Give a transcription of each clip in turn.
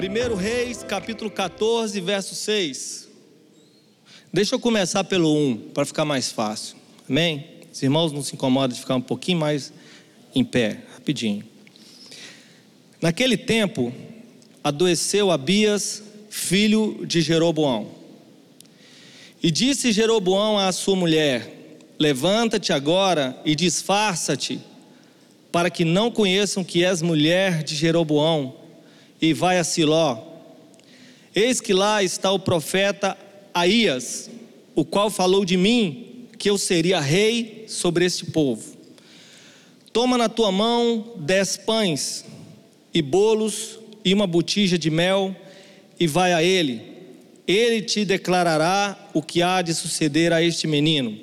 1 Reis, capítulo 14, verso 6. Deixa eu começar pelo 1, para ficar mais fácil. Amém? Os irmãos não se incomodam de ficar um pouquinho mais em pé, rapidinho. Naquele tempo, adoeceu Abias, filho de Jeroboão. E disse Jeroboão à sua mulher: Levanta-te agora e disfarça-te, para que não conheçam que és mulher de Jeroboão e vai a Siló. Eis que lá está o profeta Aías, o qual falou de mim que eu seria rei sobre este povo. Toma na tua mão dez pães e bolos e uma botija de mel e vai a ele. Ele te declarará o que há de suceder a este menino.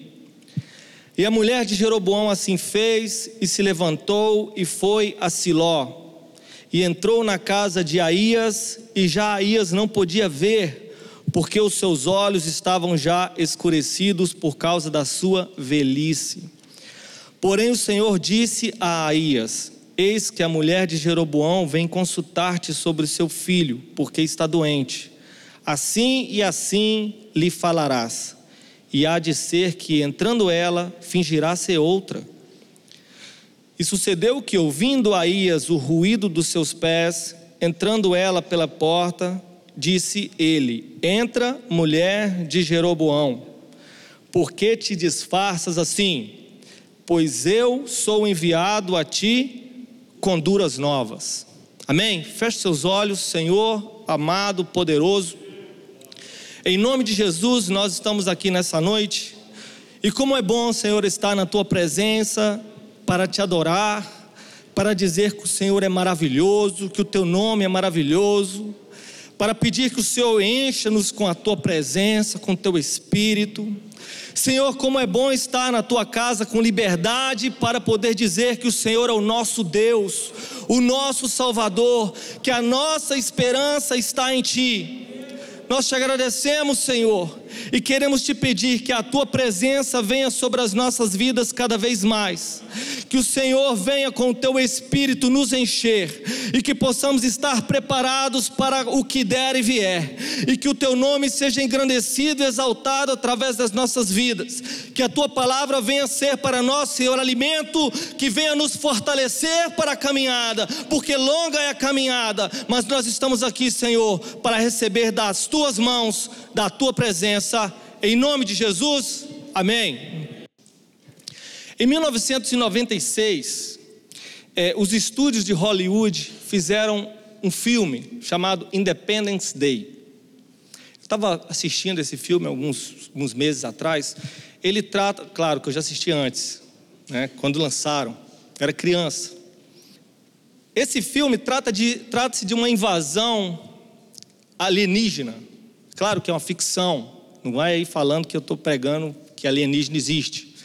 E a mulher de Jeroboão assim fez e se levantou e foi a Siló e entrou na casa de Aías, e já Aías não podia ver, porque os seus olhos estavam já escurecidos por causa da sua velhice. Porém o Senhor disse a Aías: Eis que a mulher de Jeroboão vem consultar-te sobre seu filho, porque está doente. Assim e assim lhe falarás. E há de ser que, entrando ela, fingirá ser outra e sucedeu que, ouvindo Aías o ruído dos seus pés, entrando ela pela porta, disse ele: Entra, mulher de Jeroboão, por que te disfarças assim? Pois eu sou enviado a ti com duras novas. Amém? Feche seus olhos, Senhor, amado, poderoso. Em nome de Jesus, nós estamos aqui nessa noite. E como é bom, Senhor, estar na tua presença para te adorar, para dizer que o Senhor é maravilhoso, que o teu nome é maravilhoso, para pedir que o Senhor encha-nos com a tua presença, com o teu espírito. Senhor, como é bom estar na tua casa com liberdade para poder dizer que o Senhor é o nosso Deus, o nosso Salvador, que a nossa esperança está em Ti. Nós te agradecemos, Senhor, e queremos te pedir que a tua presença venha sobre as nossas vidas cada vez mais. Que o Senhor venha com o teu espírito nos encher e que possamos estar preparados para o que der e vier. E que o teu nome seja engrandecido e exaltado através das nossas vidas. Que a tua palavra venha ser para nós, Senhor, alimento que venha nos fortalecer para a caminhada, porque longa é a caminhada, mas nós estamos aqui, Senhor, para receber das tuas mãos, da tua presença, em nome de Jesus. Amém. Em 1996, é, os estúdios de Hollywood fizeram um filme chamado Independence Day. Estava assistindo esse filme alguns, alguns meses atrás. Ele trata, claro que eu já assisti antes, né, quando lançaram, era criança. Esse filme trata de, trata-se de uma invasão alienígena. Claro que é uma ficção, não é aí falando que eu estou pregando que alienígena existe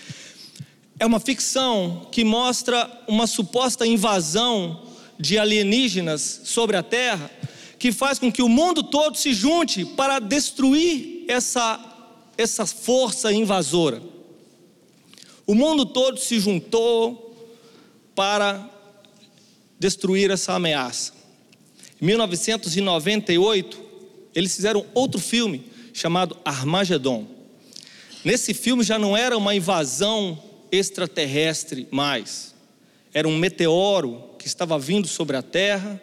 é uma ficção que mostra uma suposta invasão de alienígenas sobre a Terra, que faz com que o mundo todo se junte para destruir essa, essa força invasora. O mundo todo se juntou para destruir essa ameaça. Em 1998, eles fizeram outro filme chamado Armagedon. Nesse filme já não era uma invasão extraterrestre mais. Era um meteoro que estava vindo sobre a Terra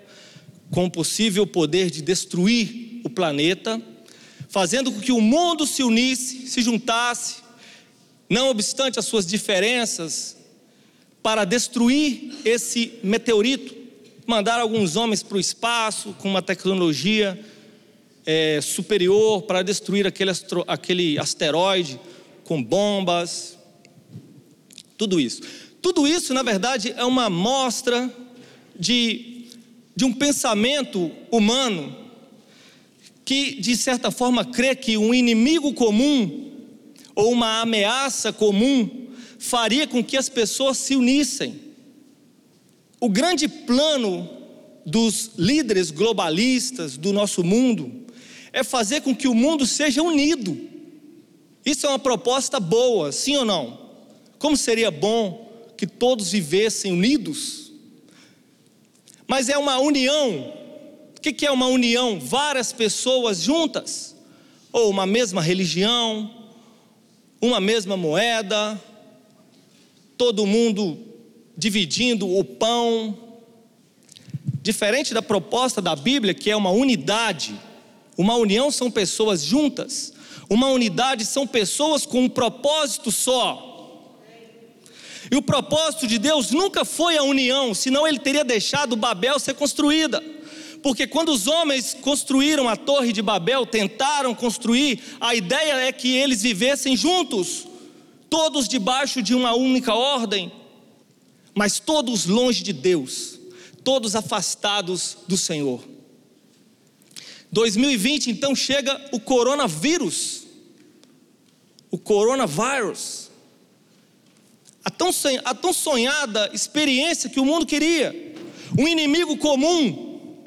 com o possível poder de destruir o planeta, fazendo com que o mundo se unisse, se juntasse, não obstante as suas diferenças, para destruir esse meteorito, mandar alguns homens para o espaço com uma tecnologia é, superior para destruir aquele, astro, aquele asteroide com bombas, tudo isso. Tudo isso, na verdade, é uma amostra de, de um pensamento humano que, de certa forma, crê que um inimigo comum ou uma ameaça comum faria com que as pessoas se unissem. O grande plano dos líderes globalistas do nosso mundo é fazer com que o mundo seja unido. Isso é uma proposta boa, sim ou não? Como seria bom que todos vivessem unidos. Mas é uma união O que é uma união? Várias pessoas juntas, ou uma mesma religião, uma mesma moeda, todo mundo dividindo o pão. Diferente da proposta da Bíblia, que é uma unidade, uma união são pessoas juntas, uma unidade são pessoas com um propósito só. E o propósito de Deus nunca foi a união, senão ele teria deixado Babel ser construída. Porque quando os homens construíram a Torre de Babel, tentaram construir, a ideia é que eles vivessem juntos, todos debaixo de uma única ordem, mas todos longe de Deus, todos afastados do Senhor. 2020 então chega o coronavírus, o coronavírus, a tão, a tão sonhada experiência que o mundo queria, um inimigo comum,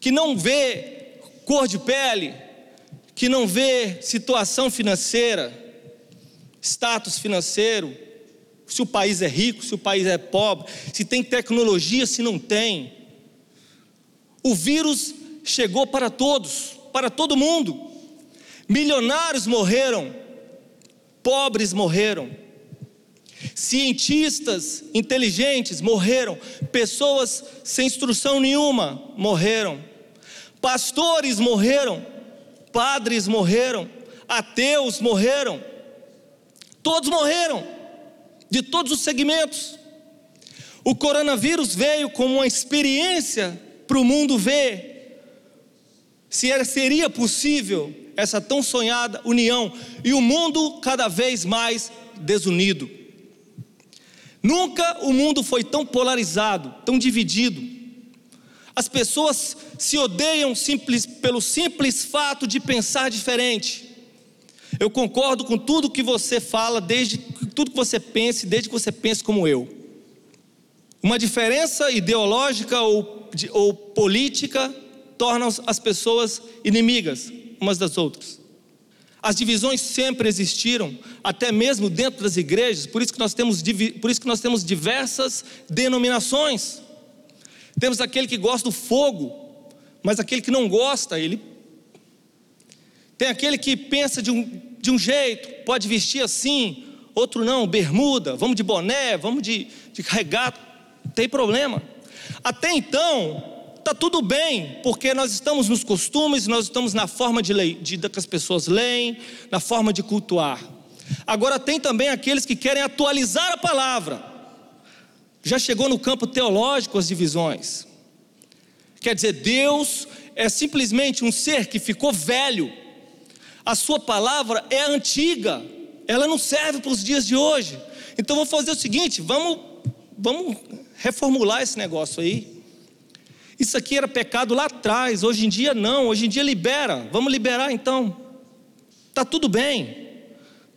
que não vê cor de pele, que não vê situação financeira, status financeiro, se o país é rico, se o país é pobre, se tem tecnologia, se não tem. O vírus chegou para todos, para todo mundo. Milionários morreram, pobres morreram, cientistas inteligentes morreram, pessoas sem instrução nenhuma morreram, pastores morreram, padres morreram, ateus morreram, todos morreram, de todos os segmentos. O coronavírus veio como uma experiência para o mundo ver se seria possível essa tão sonhada união e o mundo cada vez mais desunido. Nunca o mundo foi tão polarizado, tão dividido. As pessoas se odeiam simples, pelo simples fato de pensar diferente. Eu concordo com tudo que você fala, desde tudo que você pense, desde que você pense como eu. Uma diferença ideológica ou, ou política tornam as pessoas inimigas umas das outras. As divisões sempre existiram, até mesmo dentro das igrejas, por isso que nós temos, por isso que nós temos diversas denominações. Temos aquele que gosta do fogo, mas aquele que não gosta, ele. Tem aquele que pensa de um, de um jeito, pode vestir assim, outro não, bermuda, vamos de boné, vamos de, de regata, tem problema. Até então, está tudo bem, porque nós estamos nos costumes, nós estamos na forma de, lei, de que as pessoas leem, na forma de cultuar. Agora tem também aqueles que querem atualizar a palavra. Já chegou no campo teológico as divisões. Quer dizer, Deus é simplesmente um ser que ficou velho. A sua palavra é antiga. Ela não serve para os dias de hoje. Então vamos fazer o seguinte, vamos vamos reformular esse negócio aí. Isso aqui era pecado lá atrás, hoje em dia não, hoje em dia libera. Vamos liberar então. Tá tudo bem.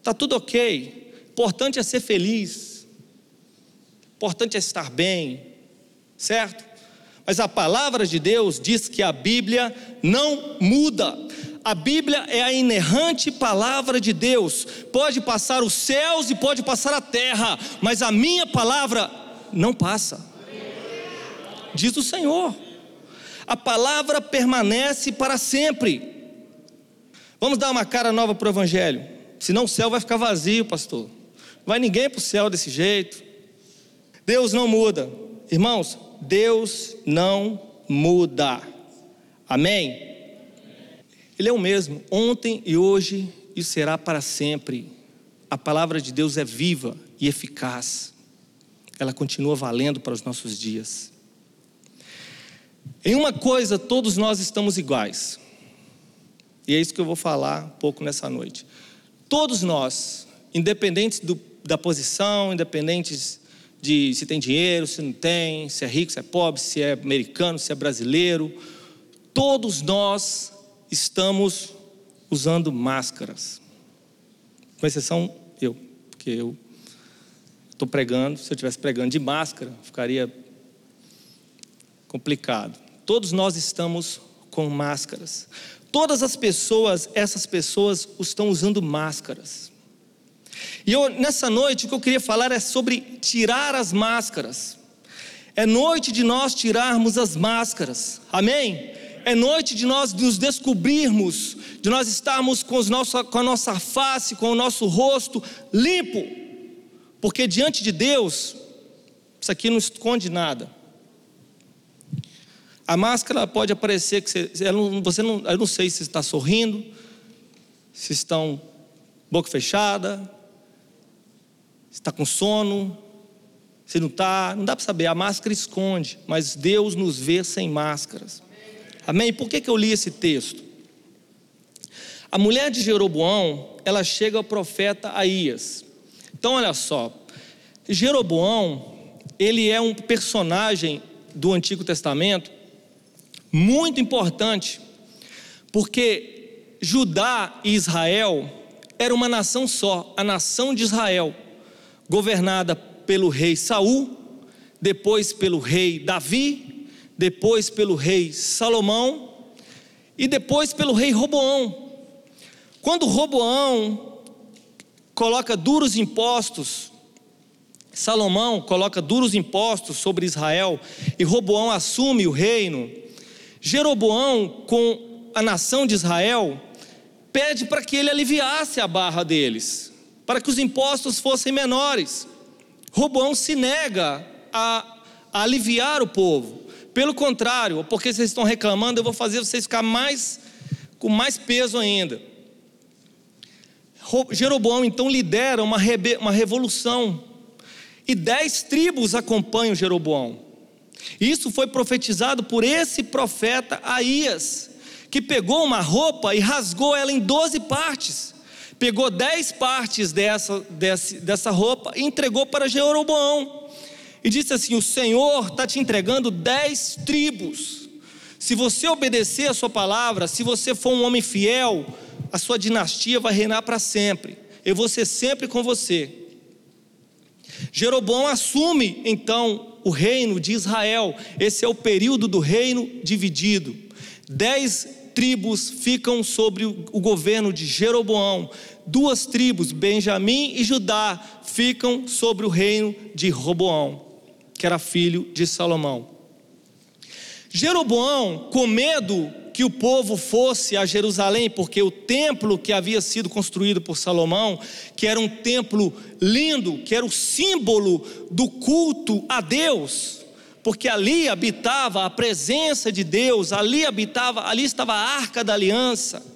Tá tudo OK. Importante é ser feliz. Importante é estar bem. Certo? Mas a palavra de Deus diz que a Bíblia não muda. A Bíblia é a inerrante palavra de Deus. Pode passar os céus e pode passar a terra, mas a minha palavra não passa. Diz o Senhor a palavra permanece para sempre. Vamos dar uma cara nova para o Evangelho, senão o céu vai ficar vazio, pastor. Vai ninguém para o céu desse jeito. Deus não muda, irmãos. Deus não muda. Amém? Ele é o mesmo, ontem e hoje e será para sempre. A palavra de Deus é viva e eficaz. Ela continua valendo para os nossos dias. Em uma coisa, todos nós estamos iguais. E é isso que eu vou falar um pouco nessa noite. Todos nós, independentes do, da posição, independentes de se tem dinheiro, se não tem, se é rico, se é pobre, se é americano, se é brasileiro, todos nós estamos usando máscaras. Com exceção eu, porque eu estou pregando, se eu estivesse pregando de máscara, ficaria complicado. Todos nós estamos com máscaras. Todas as pessoas, essas pessoas estão usando máscaras. E eu, nessa noite o que eu queria falar é sobre tirar as máscaras. É noite de nós tirarmos as máscaras, amém? É noite de nós nos descobrirmos, de nós estarmos com, os nossos, com a nossa face, com o nosso rosto limpo, porque diante de Deus, isso aqui não esconde nada. A máscara pode aparecer que você, você não, eu não sei se está sorrindo, se estão boca fechada, se está com sono, se não está, não dá para saber. A máscara esconde, mas Deus nos vê sem máscaras. Amém? Por que, que eu li esse texto? A mulher de Jeroboão, ela chega ao profeta Aías. Então, olha só, Jeroboão, ele é um personagem do Antigo Testamento muito importante, porque Judá e Israel era uma nação só, a nação de Israel, governada pelo rei Saul, depois pelo rei Davi, depois pelo rei Salomão e depois pelo rei Roboão. Quando Roboão coloca duros impostos, Salomão coloca duros impostos sobre Israel e Roboão assume o reino. Jeroboão, com a nação de Israel, pede para que ele aliviasse a barra deles, para que os impostos fossem menores. Roboão se nega a, a aliviar o povo. Pelo contrário, porque vocês estão reclamando, eu vou fazer vocês ficar mais com mais peso ainda. Jeroboão então lidera uma, uma revolução e dez tribos acompanham Jeroboão. Isso foi profetizado por esse profeta Aías, que pegou uma roupa e rasgou ela em doze partes. Pegou dez partes dessa, dessa, dessa roupa e entregou para Jeroboão. E disse assim: O Senhor está te entregando dez tribos. Se você obedecer a sua palavra, se você for um homem fiel, a sua dinastia vai reinar para sempre. Eu vou ser sempre com você. Jeroboão assume então o reino de Israel. Esse é o período do reino dividido. Dez tribos ficam sobre o governo de Jeroboão. Duas tribos, Benjamim e Judá, ficam sobre o reino de Roboão, que era filho de Salomão. Jeroboão, com medo que o povo fosse a Jerusalém, porque o templo que havia sido construído por Salomão, que era um templo lindo, que era o símbolo do culto a Deus, porque ali habitava a presença de Deus, ali habitava, ali estava a arca da aliança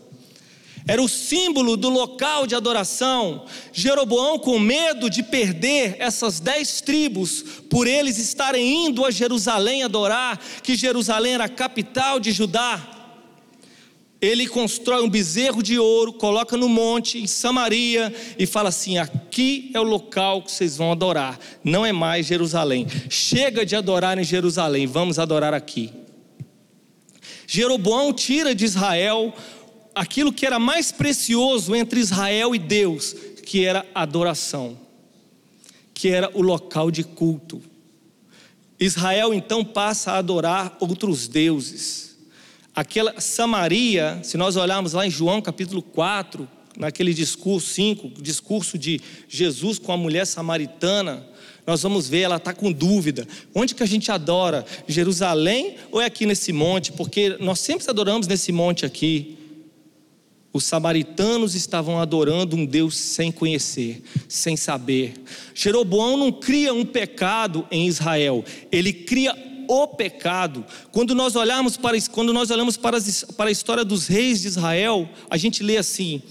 era o símbolo do local de adoração. Jeroboão, com medo de perder essas dez tribos, por eles estarem indo a Jerusalém adorar, que Jerusalém era a capital de Judá, ele constrói um bezerro de ouro, coloca no monte, em Samaria, e fala assim: aqui é o local que vocês vão adorar, não é mais Jerusalém. Chega de adorar em Jerusalém, vamos adorar aqui. Jeroboão tira de Israel aquilo que era mais precioso entre Israel e Deus, que era adoração, que era o local de culto. Israel então passa a adorar outros deuses. Aquela Samaria, se nós olharmos lá em João capítulo 4, naquele discurso 5, discurso de Jesus com a mulher samaritana, nós vamos ver, ela está com dúvida. Onde que a gente adora? Jerusalém ou é aqui nesse monte? Porque nós sempre adoramos nesse monte aqui. Os samaritanos estavam adorando um Deus sem conhecer, sem saber. Jeroboão não cria um pecado em Israel, ele cria o pecado. Quando nós olhamos para, quando nós olhamos para, para a história dos reis de Israel, a gente lê assim: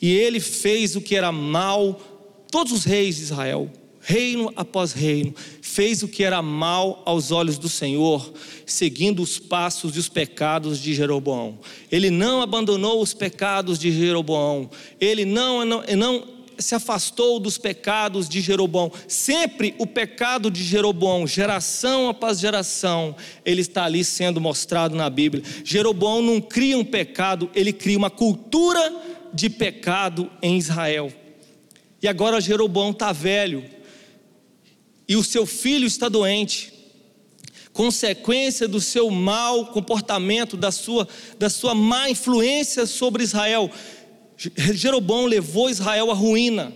e ele fez o que era mal, todos os reis de Israel, reino após reino, fez o que era mal aos olhos do Senhor, seguindo os passos e os pecados de Jeroboão. Ele não abandonou os pecados de Jeroboão, ele não, não, não se afastou dos pecados de Jeroboão. Sempre o pecado de Jeroboão, geração após geração, ele está ali sendo mostrado na Bíblia. Jeroboão não cria um pecado, ele cria uma cultura de pecado em Israel. E agora Jeroboão está velho, e o seu filho está doente, consequência do seu mau comportamento, da sua, da sua má influência sobre Israel. Jeroboão levou Israel à ruína.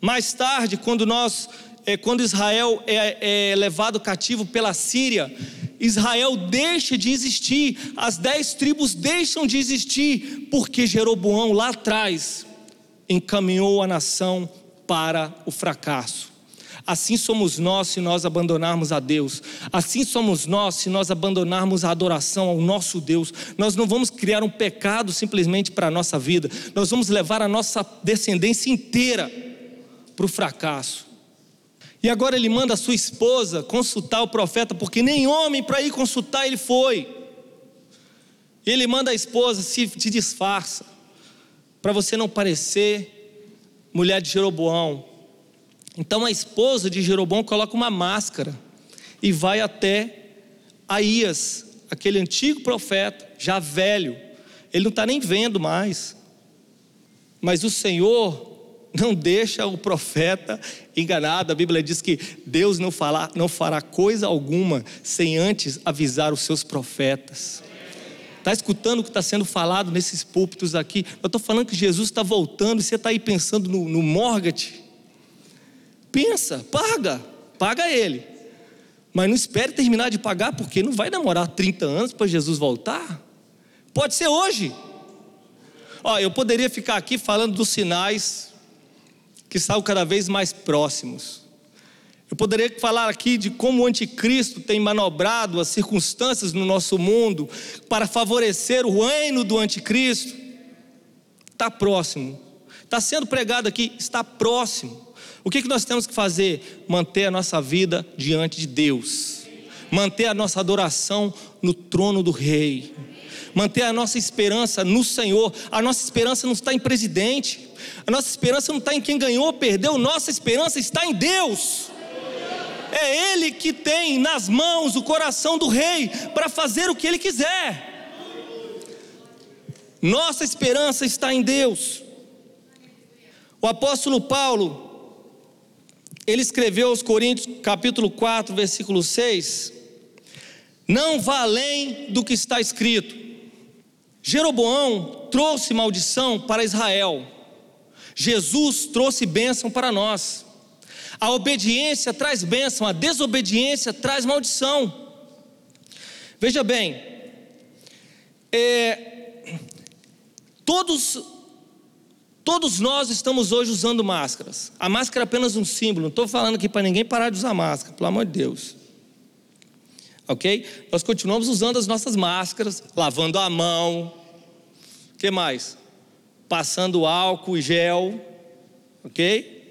Mais tarde, quando nós é, quando Israel é, é levado cativo pela Síria, Israel deixa de existir, as dez tribos deixam de existir, porque Jeroboão lá atrás encaminhou a nação para o fracasso. Assim somos nós se nós abandonarmos a Deus. Assim somos nós se nós abandonarmos a adoração ao nosso Deus. Nós não vamos criar um pecado simplesmente para a nossa vida. Nós vamos levar a nossa descendência inteira para o fracasso. E agora ele manda a sua esposa consultar o profeta, porque nem homem para ir consultar ele foi. Ele manda a esposa, se te disfarça, para você não parecer mulher de Jeroboão. Então a esposa de Jeroboão coloca uma máscara e vai até Aías, aquele antigo profeta, já velho. Ele não está nem vendo mais. Mas o Senhor não deixa o profeta enganado. A Bíblia diz que Deus não, fala, não fará coisa alguma sem antes avisar os seus profetas. Está escutando o que está sendo falado nesses púlpitos aqui? Eu estou falando que Jesus está voltando e você está aí pensando no, no mortgage. Pensa, paga, paga ele. Mas não espere terminar de pagar, porque não vai demorar 30 anos para Jesus voltar. Pode ser hoje. Ó, eu poderia ficar aqui falando dos sinais que estão cada vez mais próximos. Eu poderia falar aqui de como o anticristo tem manobrado as circunstâncias no nosso mundo para favorecer o reino do anticristo. Está próximo. Está sendo pregado aqui, está próximo. O que, que nós temos que fazer? Manter a nossa vida diante de Deus, manter a nossa adoração no trono do Rei, manter a nossa esperança no Senhor. A nossa esperança não está em presidente, a nossa esperança não está em quem ganhou ou perdeu, nossa esperança está em Deus. É Ele que tem nas mãos o coração do Rei para fazer o que Ele quiser. Nossa esperança está em Deus. O apóstolo Paulo, ele escreveu aos Coríntios, capítulo 4, versículo 6: Não vá além do que está escrito. Jeroboão trouxe maldição para Israel, Jesus trouxe bênção para nós. A obediência traz bênção, a desobediência traz maldição. Veja bem, é, todos Todos nós estamos hoje usando máscaras. A máscara é apenas um símbolo. Não estou falando aqui para ninguém parar de usar máscara, pelo amor de Deus. Ok? Nós continuamos usando as nossas máscaras, lavando a mão. O que mais? Passando álcool e gel. Ok?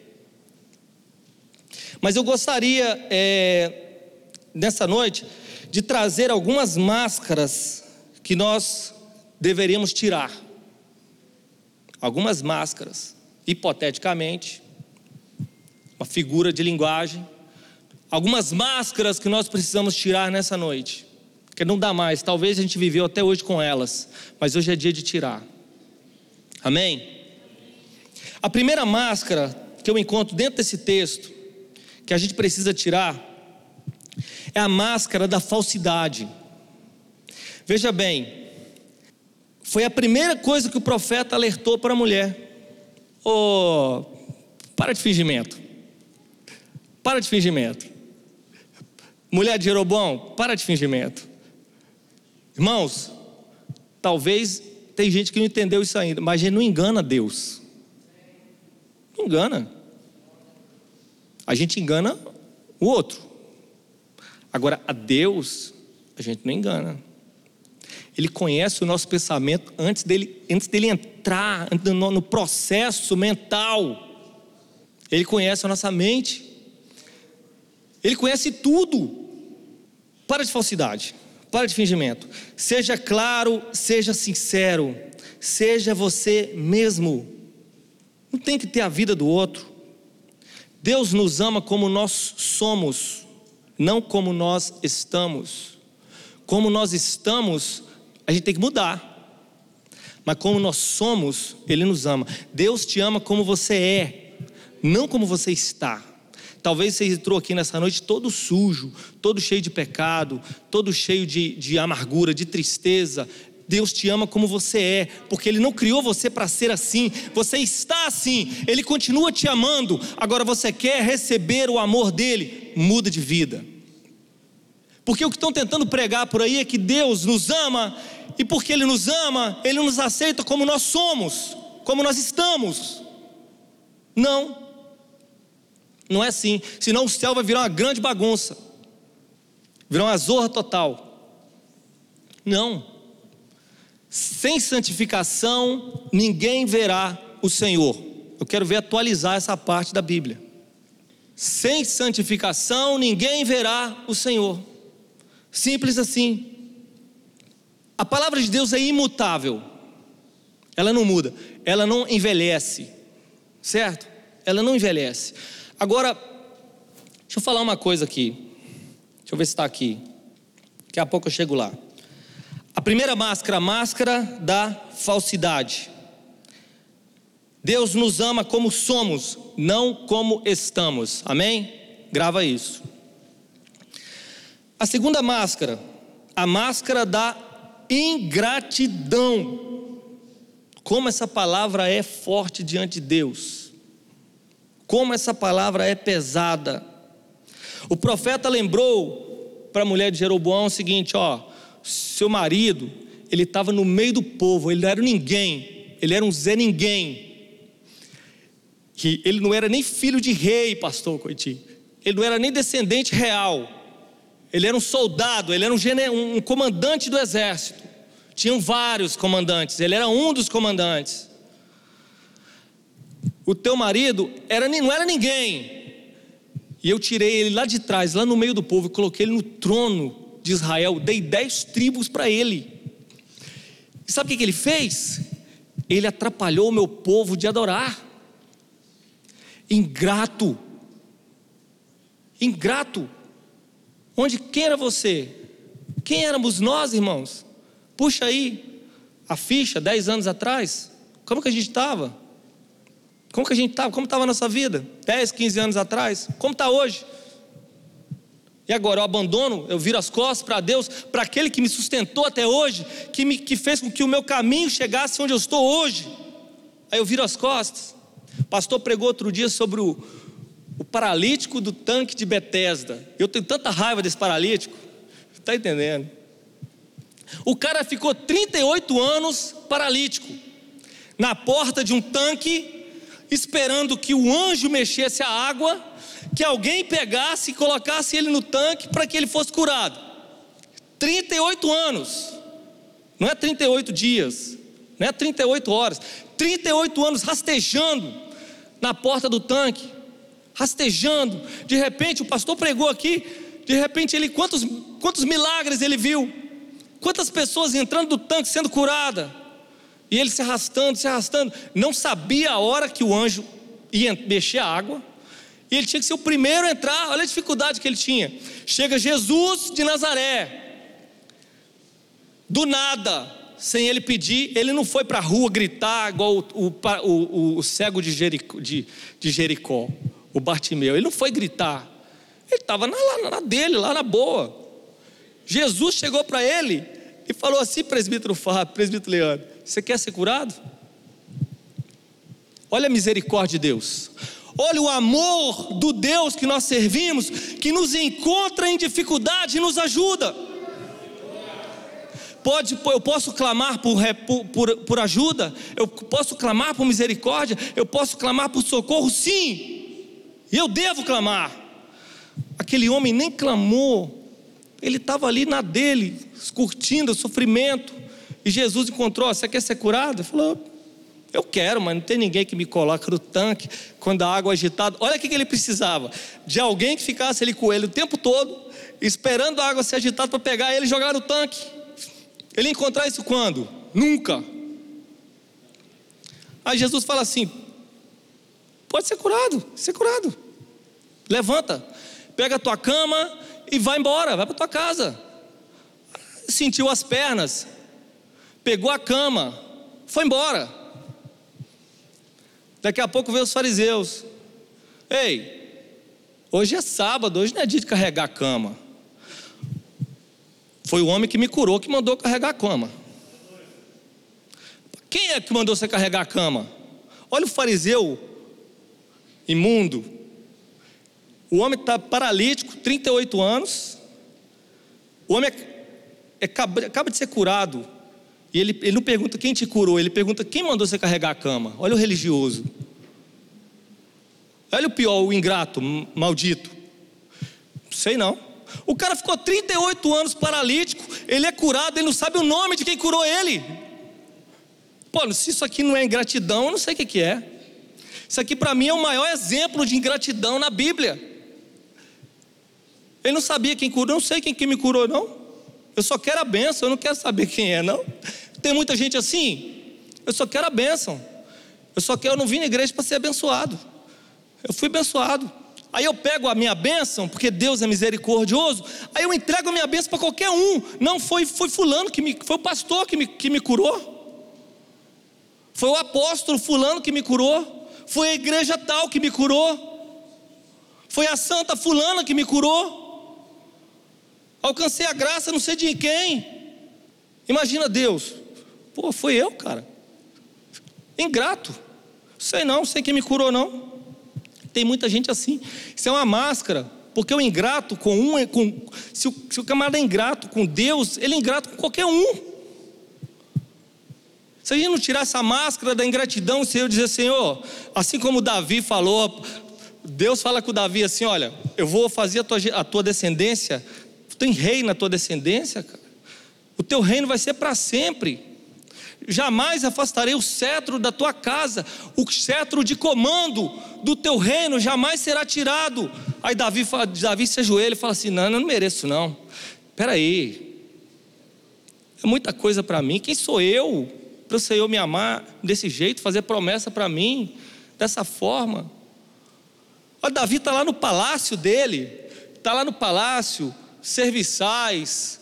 Mas eu gostaria, é, nessa noite, de trazer algumas máscaras que nós deveríamos tirar algumas máscaras, hipoteticamente, uma figura de linguagem, algumas máscaras que nós precisamos tirar nessa noite, porque não dá mais, talvez a gente viveu até hoje com elas, mas hoje é dia de tirar. Amém? A primeira máscara que eu encontro dentro desse texto, que a gente precisa tirar, é a máscara da falsidade. Veja bem, foi a primeira coisa que o profeta alertou para a mulher. Oh, para de fingimento. Para de fingimento. Mulher de Jeroboão, para de fingimento. Irmãos, talvez tem gente que não entendeu isso ainda, mas a gente não engana Deus. Não engana. A gente engana o outro. Agora, a Deus, a gente não engana. Ele conhece o nosso pensamento antes dele, antes dele entrar no, no processo mental. Ele conhece a nossa mente. Ele conhece tudo. Para de falsidade. Para de fingimento. Seja claro, seja sincero. Seja você mesmo. Não tem que ter a vida do outro. Deus nos ama como nós somos, não como nós estamos. Como nós estamos, a gente tem que mudar. Mas como nós somos, Ele nos ama. Deus te ama como você é, não como você está. Talvez você entrou aqui nessa noite todo sujo, todo cheio de pecado, todo cheio de, de amargura, de tristeza, Deus te ama como você é, porque Ele não criou você para ser assim, você está assim, Ele continua te amando, agora você quer receber o amor dEle, muda de vida. Porque o que estão tentando pregar por aí é que Deus nos ama, e porque Ele nos ama, Ele nos aceita como nós somos, como nós estamos. Não, não é assim, senão o céu vai virar uma grande bagunça, virar uma zorra total. Não, sem santificação ninguém verá o Senhor. Eu quero ver atualizar essa parte da Bíblia. Sem santificação ninguém verá o Senhor. Simples assim. A palavra de Deus é imutável. Ela não muda, ela não envelhece. Certo? Ela não envelhece. Agora, deixa eu falar uma coisa aqui. Deixa eu ver se está aqui. Daqui a pouco eu chego lá. A primeira máscara, a máscara da falsidade. Deus nos ama como somos, não como estamos. Amém? Grava isso. A segunda máscara, a máscara da ingratidão. Como essa palavra é forte diante de Deus. Como essa palavra é pesada. O profeta lembrou para a mulher de Jeroboão o seguinte: ó, seu marido, ele estava no meio do povo, ele não era ninguém, ele era um Zé Ninguém. Que ele não era nem filho de rei, pastor Coiti. Ele não era nem descendente real. Ele era um soldado, ele era um, um comandante do exército. Tinham vários comandantes, ele era um dos comandantes. O teu marido era, não era ninguém. E eu tirei ele lá de trás, lá no meio do povo, e coloquei ele no trono de Israel, dei dez tribos para ele. E sabe o que ele fez? Ele atrapalhou o meu povo de adorar. Ingrato. Ingrato. Onde quem era você? Quem éramos nós, irmãos? Puxa aí a ficha, dez anos atrás. Como que a gente estava? Como que a gente estava? Como estava a nossa vida? 10, 15 anos atrás? Como está hoje? E agora eu abandono, eu viro as costas para Deus, para aquele que me sustentou até hoje, que, me, que fez com que o meu caminho chegasse onde eu estou hoje. Aí eu viro as costas. O pastor pregou outro dia sobre o, o paralítico do tanque de Betesda. Eu tenho tanta raiva desse paralítico. Está entendendo? O cara ficou 38 anos paralítico, na porta de um tanque, esperando que o anjo mexesse a água que alguém pegasse e colocasse ele no tanque para que ele fosse curado. 38 anos, não é 38 dias, não é 38 horas, 38 anos rastejando na porta do tanque, rastejando. De repente, o pastor pregou aqui, de repente, ele quantos, quantos milagres ele viu, quantas pessoas entrando do tanque sendo curada, e ele se arrastando, se arrastando, não sabia a hora que o anjo ia mexer a água, e ele tinha que ser o primeiro a entrar. Olha a dificuldade que ele tinha. Chega Jesus de Nazaré. Do nada, sem ele pedir, ele não foi para a rua gritar igual o, o, o, o cego de Jericó, de, de Jericó, o Bartimeu. Ele não foi gritar. Ele estava na, na dele, lá na boa. Jesus chegou para ele e falou assim, presbítero Fábio, presbítero Leandro: Você quer ser curado? Olha a misericórdia de Deus. Olha o amor do Deus que nós servimos, que nos encontra em dificuldade e nos ajuda. Pode, eu posso clamar por, por, por ajuda, eu posso clamar por misericórdia, eu posso clamar por socorro, sim, eu devo clamar. Aquele homem nem clamou, ele estava ali na dele, curtindo o sofrimento, e Jesus encontrou: Você quer ser curado? Ele falou: eu quero, mas não tem ninguém que me coloque no tanque quando a água é agitada. Olha o que ele precisava: de alguém que ficasse ali com ele o tempo todo, esperando a água ser agitada para pegar ele e jogar no tanque. Ele encontrar isso quando? Nunca. Aí Jesus fala assim: pode ser curado, ser curado. Levanta, pega a tua cama e vai embora, vai para tua casa. Sentiu as pernas, pegou a cama, foi embora. Daqui a pouco vê os fariseus. Ei, hoje é sábado, hoje não é dia de carregar a cama. Foi o homem que me curou que mandou carregar a cama. Quem é que mandou você carregar a cama? Olha o fariseu imundo. O homem está paralítico, 38 anos. O homem é, é, acaba de ser curado. E ele, ele não pergunta quem te curou, ele pergunta quem mandou você carregar a cama. Olha o religioso. Olha o pior, o ingrato, maldito. Sei não. O cara ficou 38 anos paralítico, ele é curado, ele não sabe o nome de quem curou ele. Pô, se isso aqui não é ingratidão, eu não sei o que, que é. Isso aqui para mim é o maior exemplo de ingratidão na Bíblia. Ele não sabia quem curou, eu não sei quem que me curou, não. Eu só quero a bênção, eu não quero saber quem é, não. Tem muita gente assim, eu só quero a bênção. Eu só quero, eu não vim na igreja para ser abençoado. Eu fui abençoado. Aí eu pego a minha bênção, porque Deus é misericordioso, aí eu entrego a minha bênção para qualquer um. Não foi, foi fulano que me, foi o pastor que me, que me curou. Foi o apóstolo fulano que me curou. Foi a igreja tal que me curou. Foi a santa fulana que me curou. Alcancei a graça, não sei de quem. Imagina Deus. Pô, foi eu, cara. Ingrato. Sei não, sei quem me curou não. Tem muita gente assim. Isso é uma máscara. Porque o ingrato com um, é com, se, o, se o camarada é ingrato com Deus, ele é ingrato com qualquer um. Se a gente não tirar essa máscara da ingratidão, se eu dizer, Senhor, assim como Davi falou, Deus fala com Davi assim: olha, eu vou fazer a tua, a tua descendência, tem rei na tua descendência, cara. O teu reino vai ser para sempre. Jamais afastarei o cetro da tua casa, o cetro de comando do teu reino jamais será tirado. Aí Davi, Davi se ajoelha e fala assim: Não, eu não mereço, não. Espera aí, é muita coisa para mim. Quem sou eu para o Senhor me amar desse jeito, fazer promessa para mim dessa forma? Olha, Davi está lá no palácio dele, está lá no palácio, serviçais,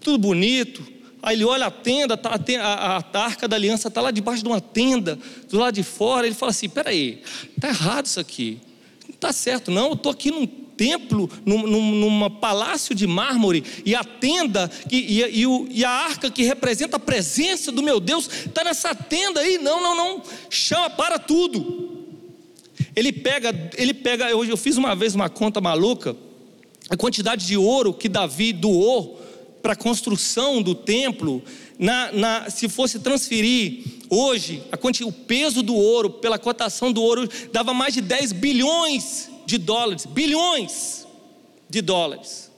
tudo bonito. Aí ele olha a tenda, tá, a, a, a arca da aliança está lá debaixo de uma tenda, do lado de fora. Ele fala assim: peraí, está errado isso aqui. Não está certo, não. Eu estou aqui num templo, num, num palácio de mármore, e a tenda e, e, e, o, e, a arca que representa a presença do meu Deus está nessa tenda aí. Não, não, não. Chama para tudo. Ele pega, ele pega. Eu, eu fiz uma vez uma conta maluca. A quantidade de ouro que Davi doou para a construção do templo, na, na, se fosse transferir hoje, a, o peso do ouro, pela cotação do ouro, dava mais de 10 bilhões de dólares. Bilhões de dólares.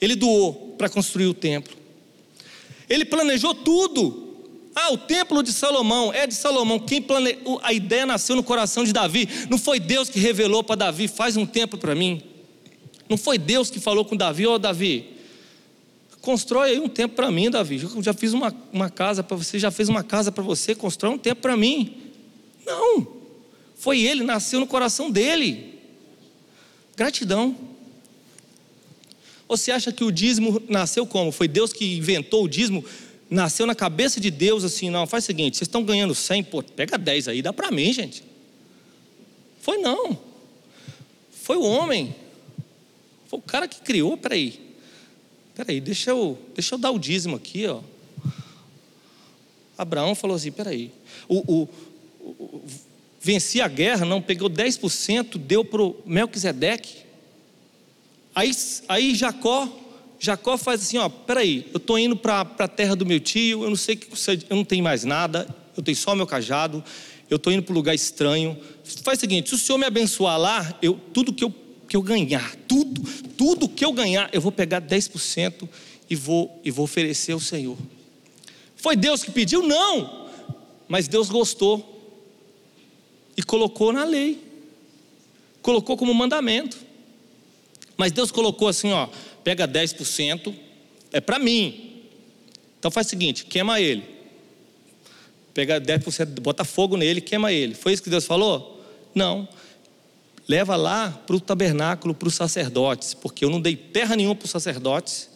Ele doou para construir o templo. Ele planejou tudo. Ah, o templo de Salomão é de Salomão. Quem planejou? A ideia nasceu no coração de Davi. Não foi Deus que revelou para Davi: faz um templo para mim. Não foi Deus que falou com Davi: Ô oh, Davi, Constrói aí um tempo para mim, Davi. Eu já fiz uma, uma casa para você, já fez uma casa para você, constrói um tempo para mim. Não. Foi ele, nasceu no coração dele. Gratidão. Você acha que o dízimo nasceu como? Foi Deus que inventou o dízimo? Nasceu na cabeça de Deus assim, não, faz o seguinte, vocês estão ganhando 100, pô, pega 10 aí, dá para mim, gente. Foi não. Foi o homem. Foi o cara que criou, peraí. Peraí, deixa eu, deixa eu dar o dízimo aqui, ó. Abraão falou assim: peraí, o, o, o, venci a guerra, não, pegou 10%, deu para o Melquisedeque. Aí, aí Jacó, Jacó faz assim: ó, peraí, eu estou indo para a terra do meu tio, eu não sei que eu não tenho mais nada, eu tenho só meu cajado, eu estou indo para um lugar estranho. Faz o seguinte: se o senhor me abençoar lá, eu, tudo que eu que eu ganhar, tudo, tudo que eu ganhar, eu vou pegar 10% e vou, e vou oferecer ao Senhor. Foi Deus que pediu? Não, mas Deus gostou e colocou na lei, colocou como mandamento. Mas Deus colocou assim: ó, pega 10%, é para mim. Então faz o seguinte: queima ele. Pega 10%, bota fogo nele, queima ele. Foi isso que Deus falou? Não leva lá para o tabernáculo, para os sacerdotes, porque eu não dei terra nenhuma para os sacerdotes,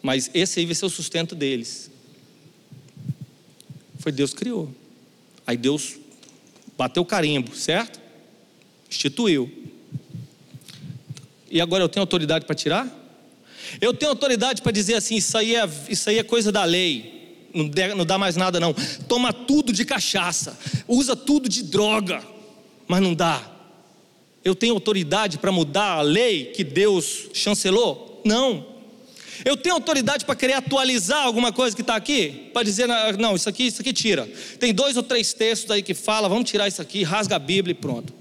mas esse aí vai ser o sustento deles. Foi Deus que criou. Aí Deus bateu o carimbo, certo? Instituiu. E agora eu tenho autoridade para tirar? Eu tenho autoridade para dizer assim: isso aí, é, isso aí é coisa da lei. não, não dá mais nada não. Toma tudo de cachaça, usa tudo de droga, mas não dá. Eu tenho autoridade para mudar a lei que Deus chancelou? Não. Eu tenho autoridade para querer atualizar alguma coisa que está aqui? Para dizer, não, isso aqui, isso aqui tira. Tem dois ou três textos aí que fala, vamos tirar isso aqui, rasga a Bíblia e pronto.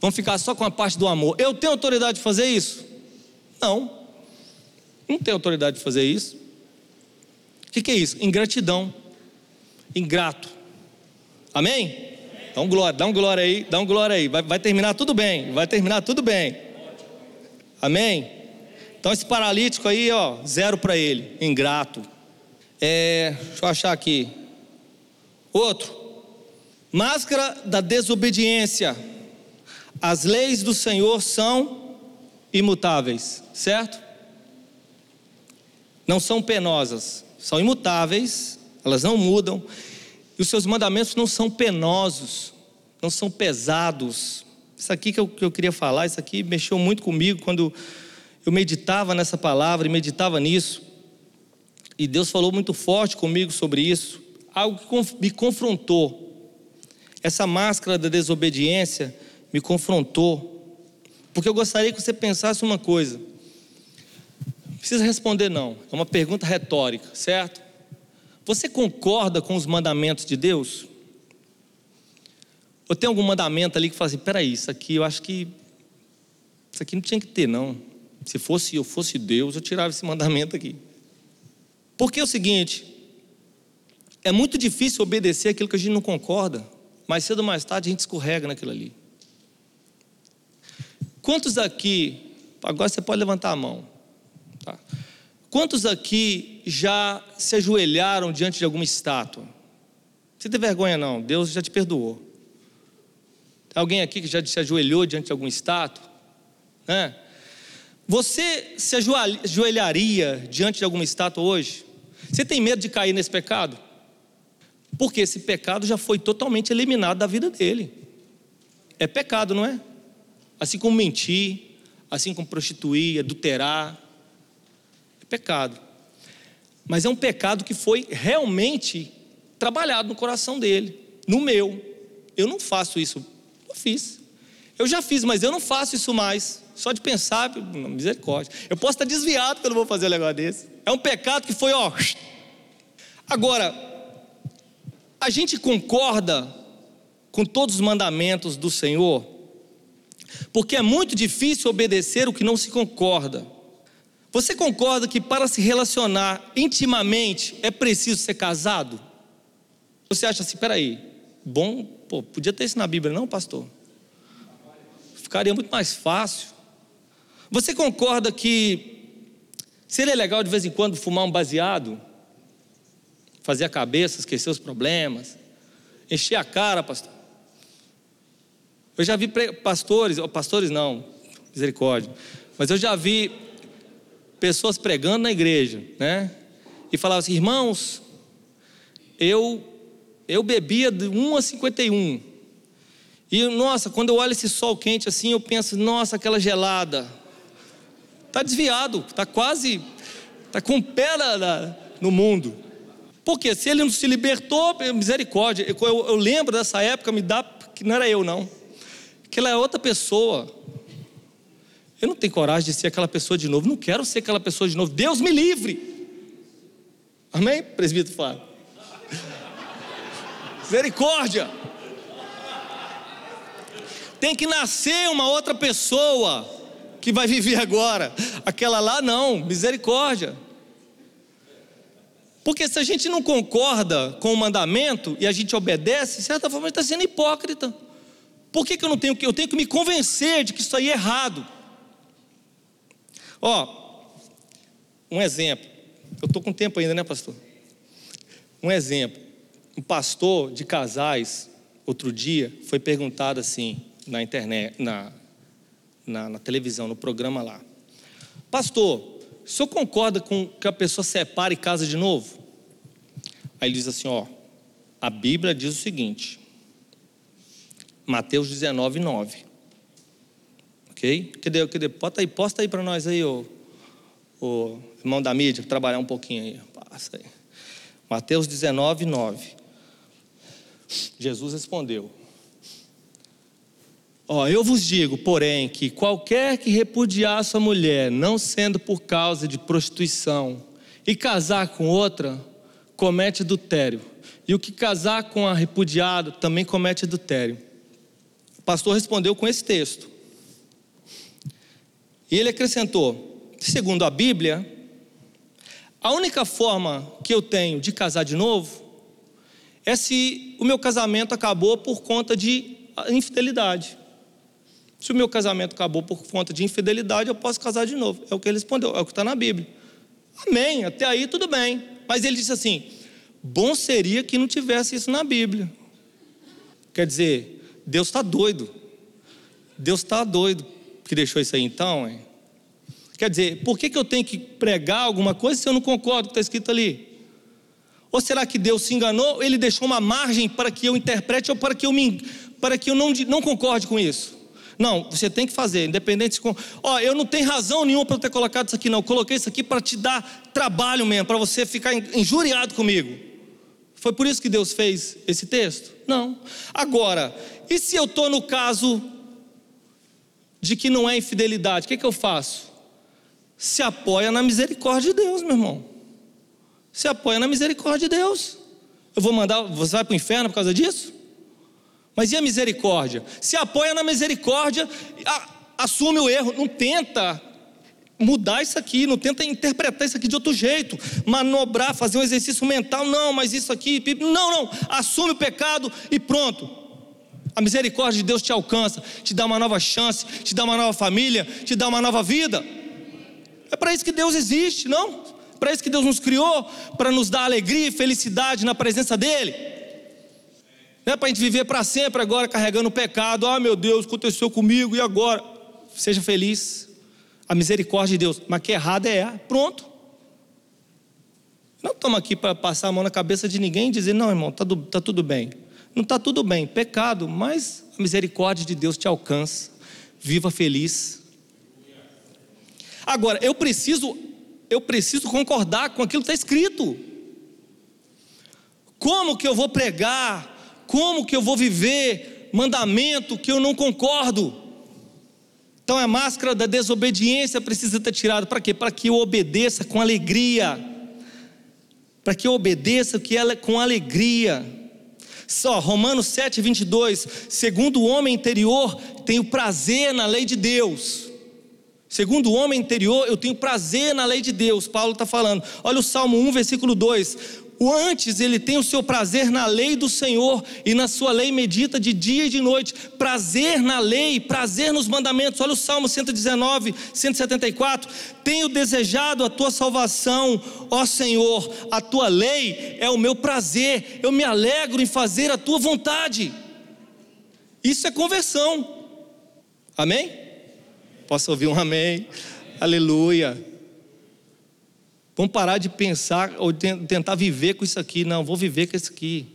Vamos ficar só com a parte do amor. Eu tenho autoridade de fazer isso? Não. Não tenho autoridade de fazer isso. O que, que é isso? Ingratidão. Ingrato. Amém? Dá um glória, dá um glória aí, dá um glória aí. Vai, vai terminar tudo bem, vai terminar tudo bem. Amém? Então esse paralítico aí, ó, zero para ele, ingrato. É, deixa eu achar aqui. Outro. Máscara da desobediência. As leis do Senhor são imutáveis, certo? Não são penosas, são imutáveis, elas não mudam. E os seus mandamentos não são penosos, não são pesados. Isso aqui que eu, que eu queria falar, isso aqui mexeu muito comigo quando eu meditava nessa palavra e meditava nisso. E Deus falou muito forte comigo sobre isso, algo que me confrontou. Essa máscara da desobediência me confrontou, porque eu gostaria que você pensasse uma coisa. Não precisa responder não, é uma pergunta retórica, certo? Você concorda com os mandamentos de Deus? Ou tem algum mandamento ali que fala assim, peraí, isso aqui eu acho que isso aqui não tinha que ter não. Se fosse eu fosse Deus, eu tirava esse mandamento aqui. Porque é o seguinte, é muito difícil obedecer aquilo que a gente não concorda. Mais cedo ou mais tarde a gente escorrega naquilo ali. Quantos aqui, agora você pode levantar a mão. Tá? Quantos aqui já se ajoelharam diante de alguma estátua? Você tem vergonha não, Deus já te perdoou. Tem alguém aqui que já se ajoelhou diante de alguma estátua? Né? Você se ajoelharia diante de alguma estátua hoje? Você tem medo de cair nesse pecado? Porque esse pecado já foi totalmente eliminado da vida dele. É pecado, não é? Assim como mentir, assim como prostituir, adulterar. É pecado. Mas é um pecado que foi realmente trabalhado no coração dele, no meu. Eu não faço isso. Eu fiz. Eu já fiz, mas eu não faço isso mais. Só de pensar, misericórdia. Eu posso estar desviado que eu não vou fazer um negócio desse. É um pecado que foi, ó. Agora, a gente concorda com todos os mandamentos do Senhor? porque é muito difícil obedecer o que não se concorda. Você concorda que para se relacionar intimamente é preciso ser casado? Você acha assim, peraí, bom, pô, podia ter isso na Bíblia, não, pastor? Ficaria muito mais fácil. Você concorda que seria legal de vez em quando fumar um baseado? Fazer a cabeça, esquecer os problemas, encher a cara, pastor? Eu já vi pastores, pastores não, misericórdia, mas eu já vi pessoas pregando na igreja, né? E falavam assim, irmãos, eu eu bebia de 1 a 51. E nossa, quando eu olho esse sol quente assim, eu penso, nossa, aquela gelada. Tá desviado, tá quase tá com o pé no mundo. Porque se ele não se libertou, misericórdia. Eu, eu, eu lembro dessa época, me dá que não era eu não. Aquela é outra pessoa. Eu não tenho coragem de ser aquela pessoa de novo. Não quero ser aquela pessoa de novo. Deus me livre. Amém, presbítero Flávio? Misericórdia. Tem que nascer uma outra pessoa que vai viver agora. Aquela lá não, misericórdia. Porque se a gente não concorda com o mandamento e a gente obedece, de certa forma está sendo hipócrita. Por que, que eu não tenho que? Eu tenho que me convencer de que isso aí é errado. Ó, um exemplo. Eu estou com tempo ainda, né, pastor? Um exemplo. Um pastor de casais, outro dia, foi perguntado assim na internet, na, na, na televisão, no programa lá. Pastor, o senhor concorda com que a pessoa separe e casa de novo? Aí ele diz assim: ó, a Bíblia diz o seguinte: Mateus 19, 9. Ok? Cadê? Cadê? Posta aí, posta aí para nós aí, o, o irmão da mídia, trabalhar um pouquinho aí. Passa aí. Mateus 19, 9. Jesus respondeu: Ó, eu vos digo, porém, que qualquer que repudiar sua mulher, não sendo por causa de prostituição, e casar com outra, comete adultério. E o que casar com a repudiada também comete adultério. O pastor respondeu com esse texto. E ele acrescentou: segundo a Bíblia, a única forma que eu tenho de casar de novo é se o meu casamento acabou por conta de infidelidade. Se o meu casamento acabou por conta de infidelidade, eu posso casar de novo. É o que ele respondeu, é o que está na Bíblia. Amém, até aí tudo bem. Mas ele disse assim: bom seria que não tivesse isso na Bíblia. Quer dizer, Deus está doido. Deus está doido que deixou isso aí então, hein? Quer dizer, por que, que eu tenho que pregar alguma coisa se eu não concordo com o que está escrito ali? Ou será que Deus se enganou? Ele deixou uma margem para que eu interprete ou para que eu, me, para que eu não, não concorde com isso? Não, você tem que fazer, independente de. Ó, eu não tenho razão nenhuma para ter colocado isso aqui, não. Eu coloquei isso aqui para te dar trabalho mesmo, para você ficar injuriado comigo. Foi por isso que Deus fez esse texto? Não. Agora, e se eu estou no caso de que não é infidelidade, o que, que eu faço? Se apoia na misericórdia de Deus, meu irmão. Se apoia na misericórdia de Deus. Eu vou mandar, você vai para o inferno por causa disso? Mas e a misericórdia? Se apoia na misericórdia, assume o erro, não tenta mudar isso aqui, não tenta interpretar isso aqui de outro jeito, manobrar, fazer um exercício mental, não, mas isso aqui, não, não, assume o pecado e pronto. A misericórdia de Deus te alcança, te dá uma nova chance, te dá uma nova família, te dá uma nova vida. É para isso que Deus existe, não? Para isso que Deus nos criou, para nos dar alegria e felicidade na presença dEle. Não é para a gente viver para sempre agora carregando o pecado. Ah, meu Deus, aconteceu comigo e agora? Seja feliz. A misericórdia de Deus. Mas que errado é, pronto. Não estamos aqui para passar a mão na cabeça de ninguém e dizer, não, irmão, está tá tudo bem. Não está tudo bem, pecado, mas a misericórdia de Deus te alcança. Viva feliz. Agora, eu preciso, eu preciso concordar com aquilo que está escrito. Como que eu vou pregar como que eu vou viver mandamento que eu não concordo? Então a máscara da desobediência precisa ter tirado para quê? Para que eu obedeça com alegria. Para que eu obedeça que ela com alegria. Só Romanos 7, 22. Segundo o homem interior, tenho prazer na lei de Deus. Segundo o homem interior, eu tenho prazer na lei de Deus. Paulo está falando. Olha o Salmo 1, versículo 2. O antes ele tem o seu prazer na lei do Senhor e na sua lei medita de dia e de noite. Prazer na lei, prazer nos mandamentos. Olha o Salmo 119, 174. Tenho desejado a tua salvação, ó Senhor. A tua lei é o meu prazer. Eu me alegro em fazer a tua vontade. Isso é conversão. Amém? Posso ouvir um amém? Aleluia. Vamos parar de pensar ou tentar viver com isso aqui. Não, vou viver com isso aqui.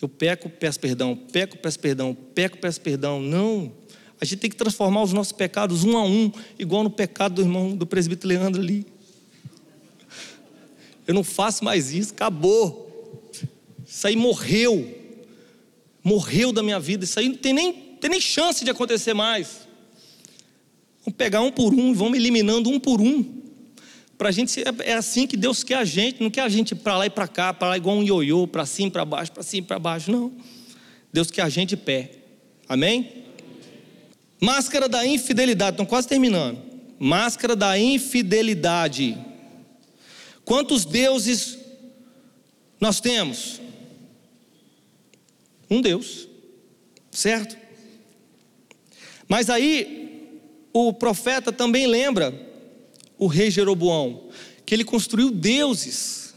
Eu peco, peço perdão, peco, peço perdão, peco, peço perdão. Não. A gente tem que transformar os nossos pecados um a um, igual no pecado do irmão do presbítero Leandro ali. Eu não faço mais isso, acabou. Isso aí morreu. Morreu da minha vida. Isso aí não tem nem, tem nem chance de acontecer mais. Vamos pegar um por um, vamos eliminando um por um. Para a gente é, assim que Deus quer a gente, não quer a gente para lá e para cá, para lá igual um ioiô, para cima, para baixo, para cima, para baixo, não. Deus quer a gente de pé. Amém? Máscara da infidelidade, estão quase terminando. Máscara da infidelidade. Quantos deuses nós temos? Um Deus, certo? Mas aí o profeta também lembra o rei Jeroboão? Que ele construiu deuses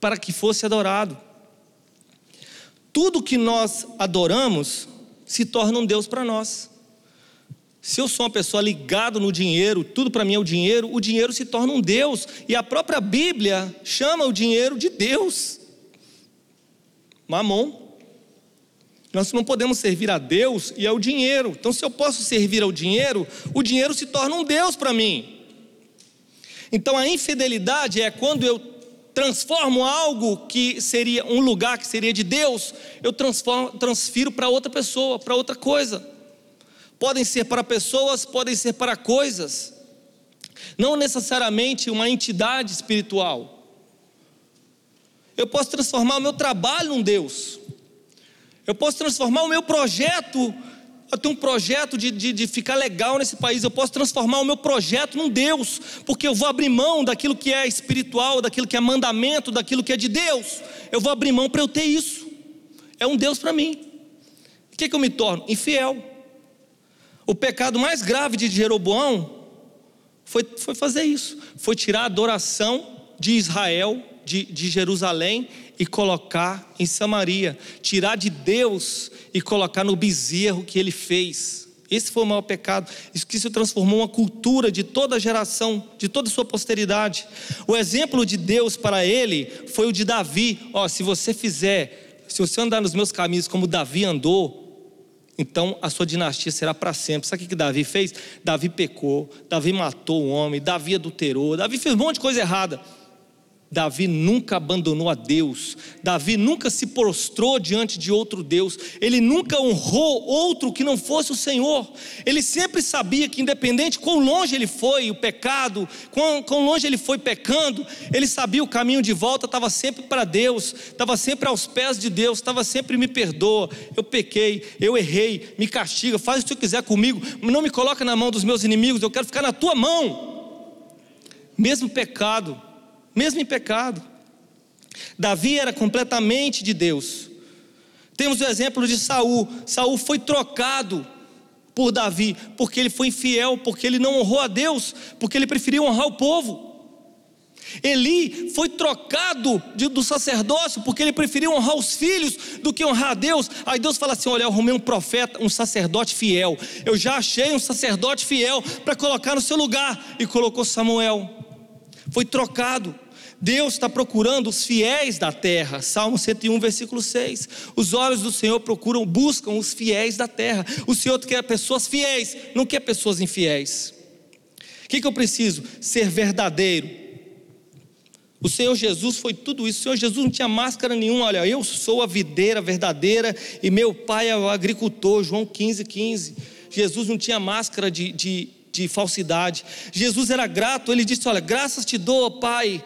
para que fosse adorado. Tudo que nós adoramos se torna um Deus para nós. Se eu sou uma pessoa ligada no dinheiro, tudo para mim é o dinheiro, o dinheiro se torna um Deus. E a própria Bíblia chama o dinheiro de Deus. Mamon. Nós não podemos servir a Deus e ao dinheiro. Então, se eu posso servir ao dinheiro, o dinheiro se torna um Deus para mim. Então a infidelidade é quando eu transformo algo que seria um lugar que seria de Deus, eu transfiro para outra pessoa, para outra coisa. Podem ser para pessoas, podem ser para coisas. Não necessariamente uma entidade espiritual. Eu posso transformar o meu trabalho num Deus. Eu posso transformar o meu projeto eu tenho um projeto de, de, de, ficar legal nesse país, eu posso transformar o meu projeto num Deus, porque eu vou abrir mão daquilo que é espiritual, daquilo que é mandamento, daquilo que é de Deus, eu vou abrir mão para eu ter isso, é um Deus para mim. O que, que eu me torno? Infiel. O pecado mais grave de Jeroboão foi, foi fazer isso, foi tirar a adoração de Israel, de, de Jerusalém, e colocar em Samaria, tirar de Deus e colocar no bezerro que ele fez. Esse foi o maior pecado. Isso que se transformou uma cultura de toda a geração, de toda a sua posteridade. O exemplo de Deus para ele foi o de Davi. Ó, se você fizer, se você andar nos meus caminhos como Davi andou, então a sua dinastia será para sempre. Sabe o que Davi fez? Davi pecou, Davi matou o homem, Davi adulterou, Davi fez um monte de coisa errada. Davi nunca abandonou a Deus, Davi nunca se prostrou diante de outro Deus, ele nunca honrou outro que não fosse o Senhor, ele sempre sabia que, independente quão longe ele foi, o pecado, quão, quão longe ele foi pecando, ele sabia o caminho de volta estava sempre para Deus, estava sempre aos pés de Deus, estava sempre me perdoa, eu pequei, eu errei, me castiga, faz o que você quiser comigo, não me coloca na mão dos meus inimigos, eu quero ficar na tua mão. Mesmo pecado, mesmo em pecado. Davi era completamente de Deus. Temos o exemplo de Saul. Saul foi trocado por Davi, porque ele foi infiel, porque ele não honrou a Deus, porque ele preferiu honrar o povo. Eli foi trocado de, do sacerdócio porque ele preferiu honrar os filhos do que honrar a Deus. Aí Deus fala assim: Olha, eu arrumei um profeta, um sacerdote fiel. Eu já achei um sacerdote fiel para colocar no seu lugar. E colocou Samuel. Foi trocado. Deus está procurando os fiéis da terra. Salmo 101, versículo 6. Os olhos do Senhor procuram, buscam os fiéis da terra. O Senhor quer pessoas fiéis, não quer pessoas infiéis. O que, que eu preciso? Ser verdadeiro. O Senhor Jesus foi tudo isso. O Senhor Jesus não tinha máscara nenhuma. Olha, eu sou a videira verdadeira e meu pai é o agricultor. João 15, 15. Jesus não tinha máscara de, de, de falsidade. Jesus era grato. Ele disse: Olha, graças te dou, Pai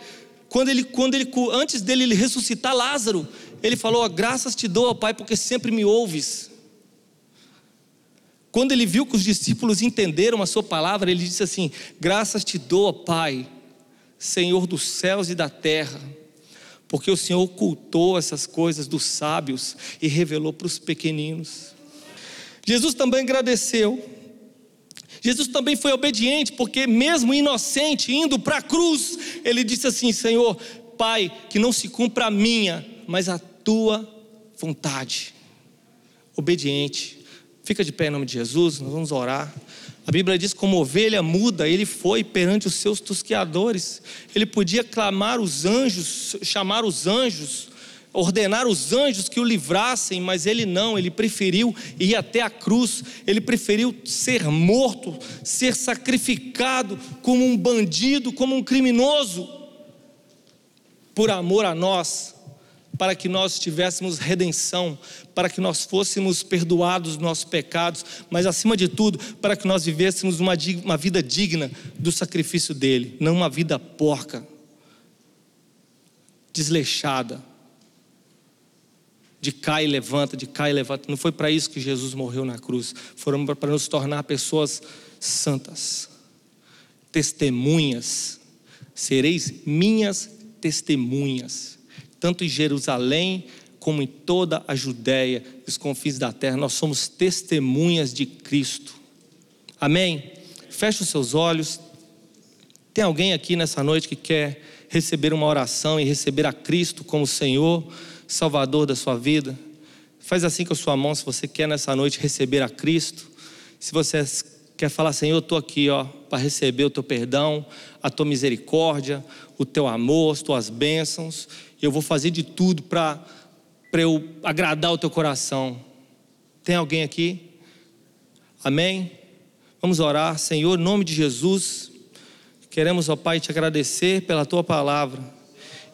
quando ele, quando ele, antes dele ressuscitar Lázaro, ele falou: Graças te dou, Pai, porque sempre me ouves. Quando ele viu que os discípulos entenderam a sua palavra, ele disse assim: Graças te dou, Pai, Senhor dos céus e da terra, porque o Senhor ocultou essas coisas dos sábios e revelou para os pequeninos. Jesus também agradeceu Jesus também foi obediente, porque mesmo inocente, indo para a cruz, ele disse assim: Senhor, Pai, que não se cumpra a minha, mas a tua vontade. Obediente. Fica de pé em nome de Jesus, nós vamos orar. A Bíblia diz: como ovelha muda, ele foi perante os seus tosqueadores. Ele podia clamar os anjos, chamar os anjos, ordenar os anjos que o livrassem, mas ele não, ele preferiu ir até a cruz, ele preferiu ser morto, ser sacrificado como um bandido, como um criminoso, por amor a nós, para que nós tivéssemos redenção, para que nós fôssemos perdoados dos nossos pecados, mas acima de tudo, para que nós vivêssemos uma, uma vida digna do sacrifício dele, não uma vida porca, desleixada de cai e levanta, de cai e levanta. Não foi para isso que Jesus morreu na cruz. Foram para nos tornar pessoas santas, testemunhas. Sereis minhas testemunhas, tanto em Jerusalém como em toda a Judéia os confins da terra. Nós somos testemunhas de Cristo. Amém? Feche os seus olhos. Tem alguém aqui nessa noite que quer receber uma oração e receber a Cristo como Senhor? Salvador da sua vida. Faz assim com a sua mão se você quer nessa noite receber a Cristo. Se você quer falar, Senhor, eu estou aqui ó, para receber o teu perdão, a tua misericórdia, o teu amor, as tuas bênçãos. Eu vou fazer de tudo para eu agradar o teu coração. Tem alguém aqui? Amém? Vamos orar, Senhor, em nome de Jesus. Queremos, ó Pai, te agradecer pela tua palavra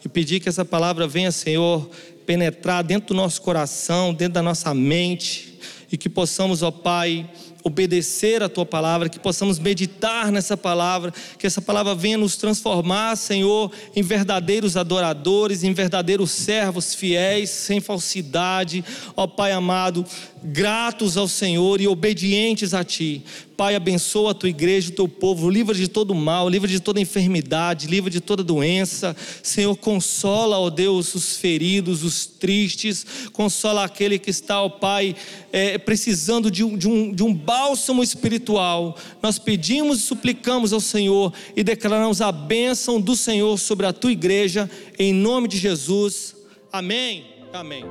e pedir que essa palavra venha, Senhor, penetrar dentro do nosso coração, dentro da nossa mente, e que possamos, ó Pai, obedecer a tua palavra, que possamos meditar nessa palavra, que essa palavra venha nos transformar, Senhor, em verdadeiros adoradores, em verdadeiros servos fiéis, sem falsidade, ó Pai amado, gratos ao Senhor e obedientes a Ti. Pai, abençoa a tua igreja, o teu povo, livra de todo mal, livra de toda enfermidade, livra de toda doença. Senhor, consola, ó Deus, os feridos, os tristes, consola aquele que está, ó Pai, é, precisando de um, de, um, de um bálsamo espiritual. Nós pedimos e suplicamos ao Senhor e declaramos a bênção do Senhor sobre a tua igreja, em nome de Jesus. Amém. Amém.